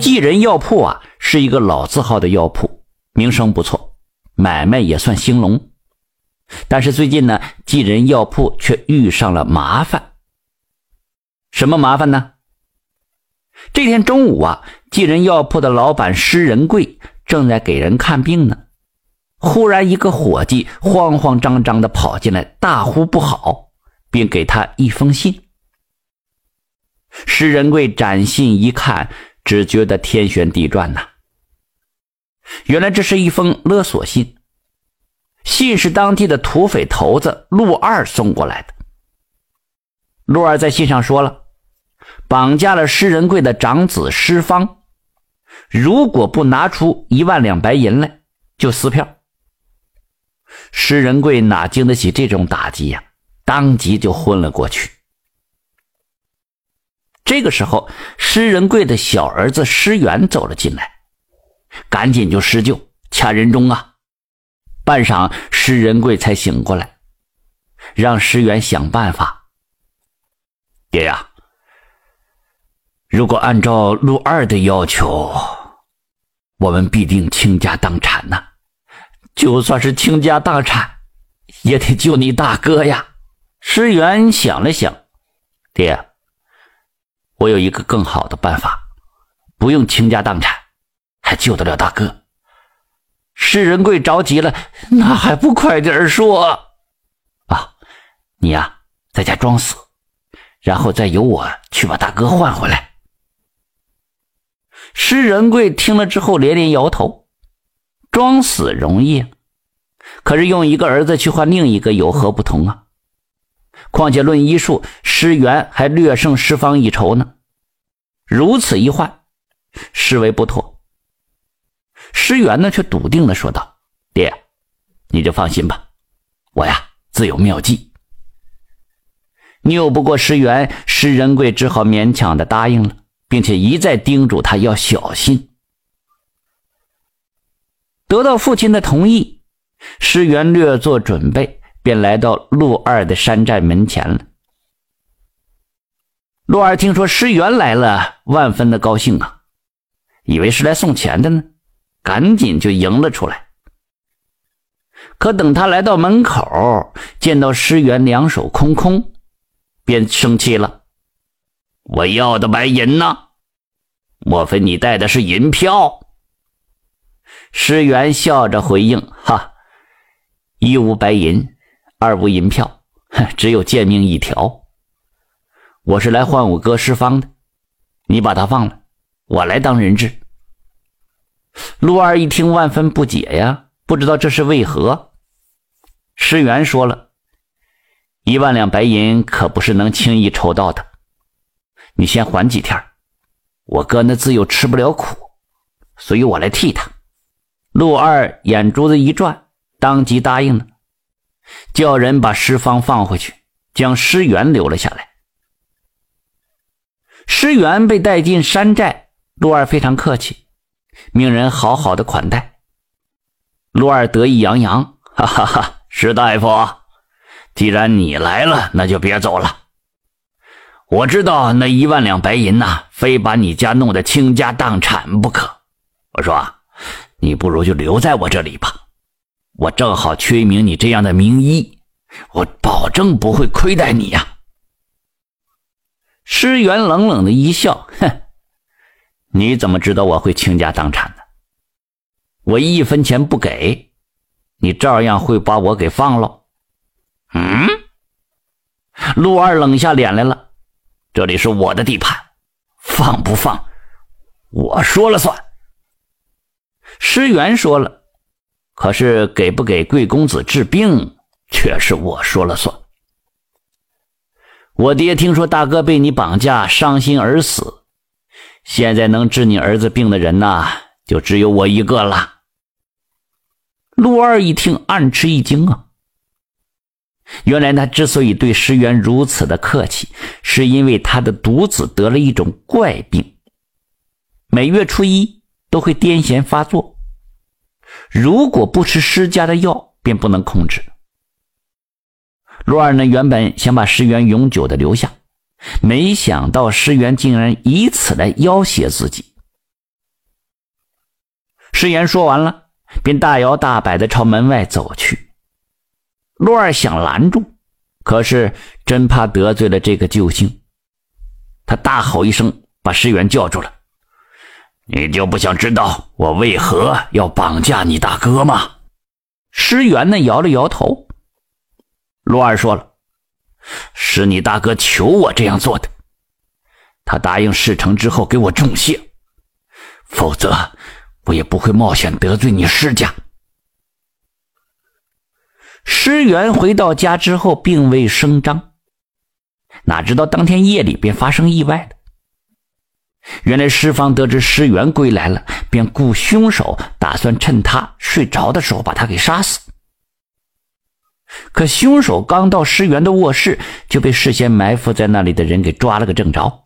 济仁药铺啊，是一个老字号的药铺，名声不错，买卖也算兴隆。但是最近呢，济仁药铺却遇上了麻烦。什么麻烦呢？这天中午啊，济仁药铺的老板施仁贵正在给人看病呢，忽然一个伙计慌慌张张的跑进来，大呼不好，并给他一封信。施仁贵展信一看，只觉得天旋地转呐。原来这是一封勒索信，信是当地的土匪头子陆二送过来的。陆二在信上说了，绑架了施仁贵的长子施方，如果不拿出一万两白银来，就撕票。施仁贵哪经得起这种打击呀？当即就昏了过去。这个时候，施仁贵的小儿子施元走了进来，赶紧就施救，掐人中啊！半晌，施仁贵才醒过来，让施元想办法。爹呀，如果按照陆二的要求，我们必定倾家荡产呐！就算是倾家荡产，也得救你大哥呀！施元想了想，爹。我有一个更好的办法，不用倾家荡产，还救得了大哥。施仁贵着急了，那还不快点说啊！你呀，在家装死，然后再由我去把大哥换回来。施仁贵听了之后连连摇头，装死容易，可是用一个儿子去换另一个有何不同啊？况且论医术，施元还略胜施方一筹呢。如此一换，实为不妥。施元呢，却笃定的说道：“爹，你就放心吧，我呀自有妙计。”拗不过施元，施仁贵只好勉强的答应了，并且一再叮嘱他要小心。得到父亲的同意，施元略作准备。便来到陆二的山寨门前了。陆二听说施元来了，万分的高兴啊，以为是来送钱的呢，赶紧就迎了出来。可等他来到门口，见到施元两手空空，便生气了：“我要的白银呢？莫非你带的是银票？”施元笑着回应：“哈，一无白银。”二无银票，只有贱命一条。我是来换我哥施方的，你把他放了，我来当人质。陆二一听，万分不解呀，不知道这是为何。施元说了，一万两白银可不是能轻易筹到的，你先缓几天，我哥那自幼吃不了苦，所以我来替他。陆二眼珠子一转，当即答应了。叫人把施方放回去，将施元留了下来。施元被带进山寨，陆二非常客气，命人好好的款待。陆二得意洋洋，哈哈哈！施大夫，既然你来了，那就别走了。我知道那一万两白银呐，非把你家弄得倾家荡产不可。我说，你不如就留在我这里吧。我正好缺一名你这样的名医，我保证不会亏待你呀。施元冷冷的一笑，哼，你怎么知道我会倾家荡产呢？我一分钱不给，你照样会把我给放了。嗯，陆二冷下脸来了，这里是我的地盘，放不放，我说了算。施元说了。可是给不给贵公子治病，却是我说了算。我爹听说大哥被你绑架，伤心而死。现在能治你儿子病的人呐，就只有我一个了。陆二一听，暗吃一惊啊！原来他之所以对石原如此的客气，是因为他的独子得了一种怪病，每月初一都会癫痫发作。如果不吃施家的药，便不能控制。陆二呢，原本想把石原永久的留下，没想到石原竟然以此来要挟自己。石原说完了，便大摇大摆地朝门外走去。陆二想拦住，可是真怕得罪了这个救星，他大吼一声，把石原叫住了：“你就不想知道我为何要绑架你大哥吗？”石原呢摇了摇头。陆二说了：“是你大哥求我这样做的，他答应事成之后给我重谢，否则我也不会冒险得罪你施家。”施元回到家之后，并未声张。哪知道当天夜里便发生意外了。原来施方得知施元归来了，便雇凶手，打算趁他睡着的时候把他给杀死。可凶手刚到施元的卧室，就被事先埋伏在那里的人给抓了个正着。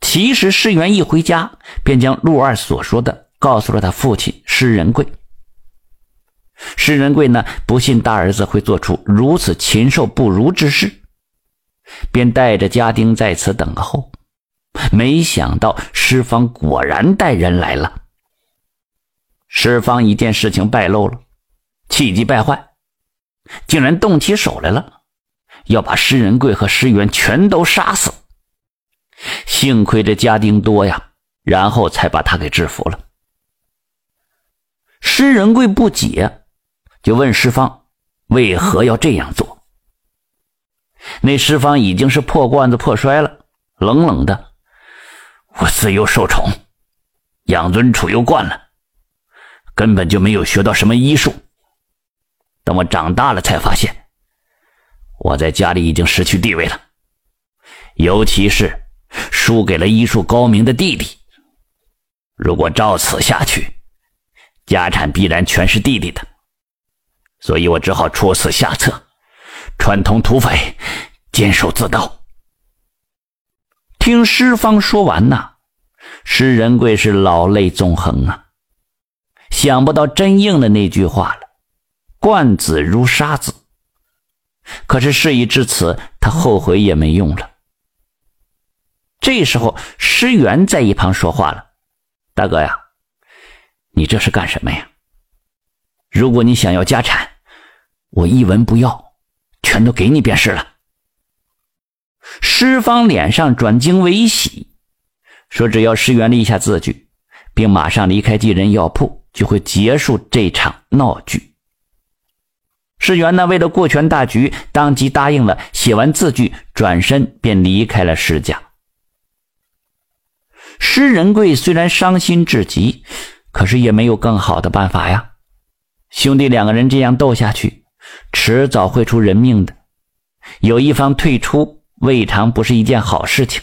其实施元一回家，便将陆二所说的告诉了他父亲施仁贵。施仁贵呢，不信大儿子会做出如此禽兽不如之事，便带着家丁在此等候。没想到施方果然带人来了。施方一见事情败露了，气急败坏，竟然动起手来了，要把施仁贵和施元全都杀死。幸亏这家丁多呀，然后才把他给制服了。施仁贵不解。就问施方为何要这样做？那施方已经是破罐子破摔了，冷冷的：“我自幼受宠，养尊处优惯了，根本就没有学到什么医术。等我长大了，才发现我在家里已经失去地位了，尤其是输给了医术高明的弟弟。如果照此下去，家产必然全是弟弟的。”所以我只好出此下策，串通土匪，监守自盗。听施方说完呐，施仁贵是老泪纵横啊！想不到真应了那句话了：“惯子如杀子。”可是事已至此，他后悔也没用了。这时候，施元在一旁说话了：“大哥呀，你这是干什么呀？”如果你想要家产，我一文不要，全都给你便是了。施方脸上转惊为喜，说：“只要施元立下字据，并马上离开济仁药铺，就会结束这场闹剧。”施元呢，为了顾全大局，当即答应了。写完字据，转身便离开了施家。施仁贵虽然伤心至极，可是也没有更好的办法呀。兄弟两个人这样斗下去，迟早会出人命的。有一方退出，未尝不是一件好事情。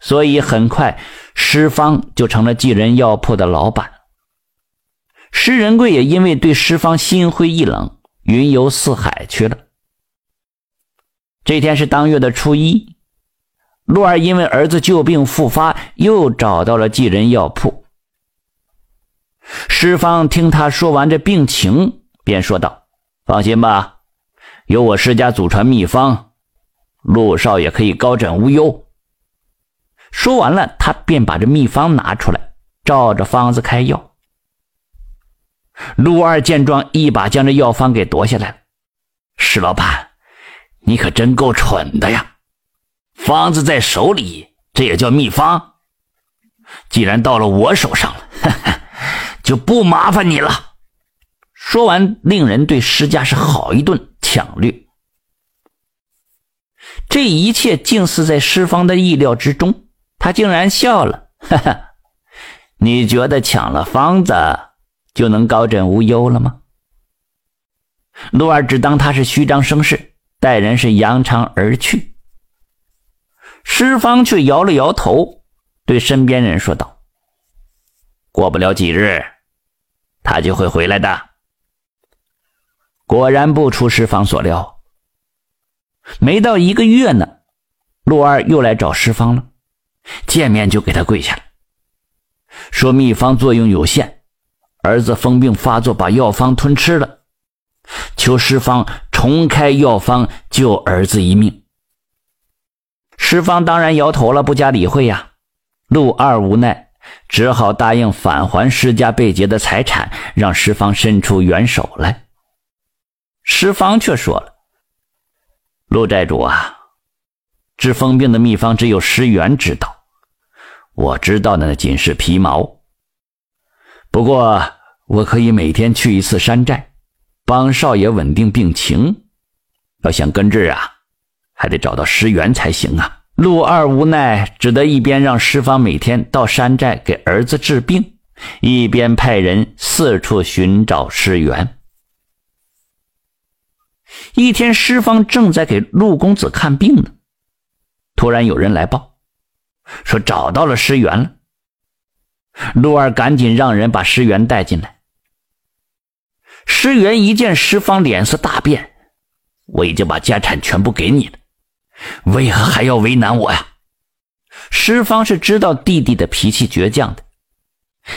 所以很快，施方就成了济仁药铺的老板。施仁贵也因为对施方心灰意冷，云游四海去了。这天是当月的初一，陆二因为儿子旧病复发，又找到了济仁药铺。施方听他说完这病情，便说道：“放心吧，有我施家祖传秘方，陆少爷可以高枕无忧。”说完了，他便把这秘方拿出来，照着方子开药。陆二见状，一把将这药方给夺下来了。施老板，你可真够蠢的呀！方子在手里，这也叫秘方？既然到了我手上了，就不麻烦你了。说完，令人对施家是好一顿抢掠。这一切竟是在施方的意料之中，他竟然笑了，哈哈！你觉得抢了方子就能高枕无忧了吗？陆二只当他是虚张声势，待人是扬长而去。施方却摇了摇头，对身边人说道：“过不了几日。”他就会回来的。果然不出施方所料，没到一个月呢，陆二又来找施方了，见面就给他跪下了，说秘方作用有限，儿子疯病发作，把药方吞吃了，求施方重开药方救儿子一命。施方当然摇头了，不加理会呀。陆二无奈，只好答应返还施家被劫的财产，让石方伸出援手来。石方却说了：“陆寨主啊，治疯病的秘方只有石原知道，我知道的那仅是皮毛。不过我可以每天去一次山寨，帮少爷稳定病情。要想根治啊，还得找到石原才行啊。”陆二无奈，只得一边让石方每天到山寨给儿子治病，一边派人四处寻找尸源。一天，施方正在给陆公子看病呢，突然有人来报，说找到了施源了。陆二赶紧让人把施源带进来。施源一见施方，脸色大变：“我已经把家产全部给你了。”为何还要为难我呀？施方是知道弟弟的脾气倔强的，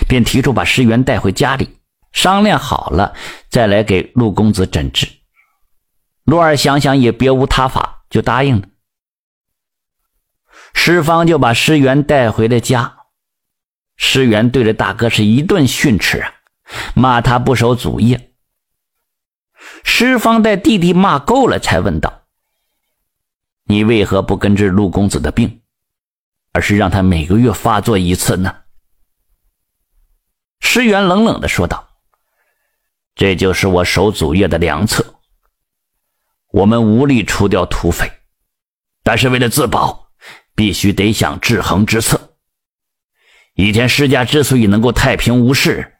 便提出把石原带回家里，商量好了再来给陆公子诊治。陆二想想也别无他法，就答应了。石方就把石原带回了家。石原对着大哥是一顿训斥啊，骂他不守祖业。石方待弟弟骂够了，才问道。你为何不根治陆公子的病，而是让他每个月发作一次呢？石原冷冷的说道：“这就是我守祖业的良策。我们无力除掉土匪，但是为了自保，必须得想制衡之策。以前施家之所以能够太平无事，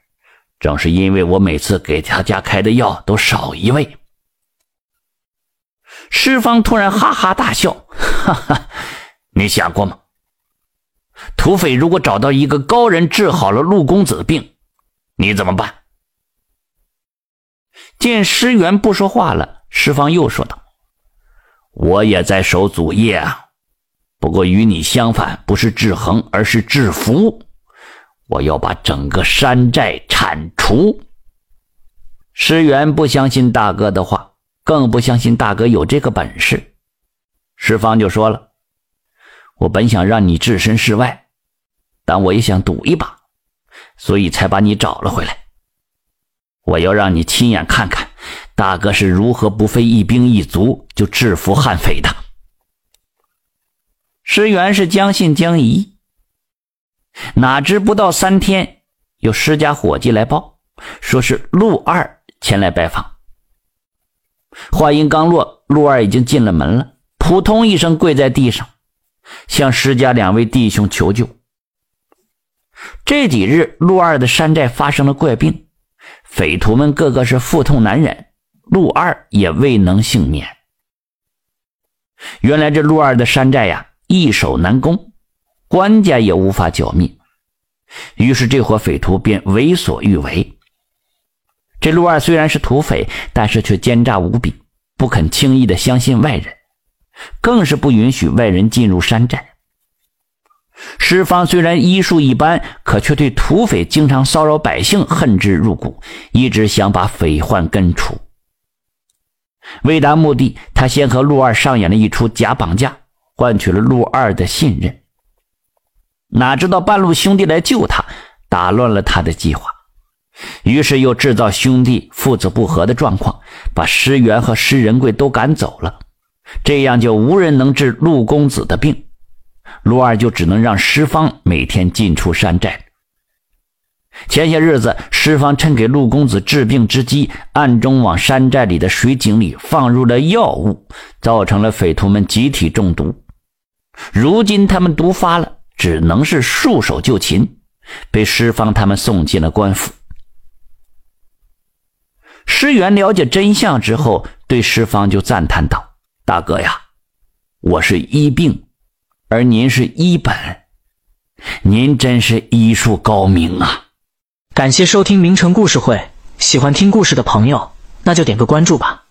正是因为我每次给他家开的药都少一味。”施方突然哈哈大笑：“哈哈，你想过吗？土匪如果找到一个高人治好了陆公子的病，你怎么办？”见施元不说话了，施方又说道：“我也在守祖业啊，不过与你相反，不是制衡，而是制服。我要把整个山寨铲除。”施元不相信大哥的话。更不相信大哥有这个本事，石方就说了：“我本想让你置身事外，但我也想赌一把，所以才把你找了回来。我要让你亲眼看看大哥是如何不费一兵一卒就制服悍匪的。”石原是将信将疑，哪知不到三天，有施家伙计来报，说是陆二前来拜访。话音刚落，陆二已经进了门了，扑通一声跪在地上，向施家两位弟兄求救。这几日，陆二的山寨发生了怪病，匪徒们个个是腹痛难忍，陆二也未能幸免。原来这陆二的山寨呀，易守难攻，官家也无法剿灭，于是这伙匪徒便为所欲为。这陆二虽然是土匪，但是却奸诈无比，不肯轻易的相信外人，更是不允许外人进入山寨。施方虽然医术一般，可却对土匪经常骚扰百姓恨之入骨，一直想把匪患根除。为达目的，他先和陆二上演了一出假绑架，换取了陆二的信任。哪知道半路兄弟来救他，打乱了他的计划。于是又制造兄弟父子不和的状况，把施元和施仁贵都赶走了，这样就无人能治陆公子的病。陆二就只能让施方每天进出山寨。前些日子，施方趁给陆公子治病之机，暗中往山寨里的水井里放入了药物，造成了匪徒们集体中毒。如今他们毒发了，只能是束手就擒，被施方他们送进了官府。石原了解真相之后，对施方就赞叹道：“大哥呀，我是医病，而您是一本，您真是医术高明啊！”感谢收听名城故事会，喜欢听故事的朋友，那就点个关注吧。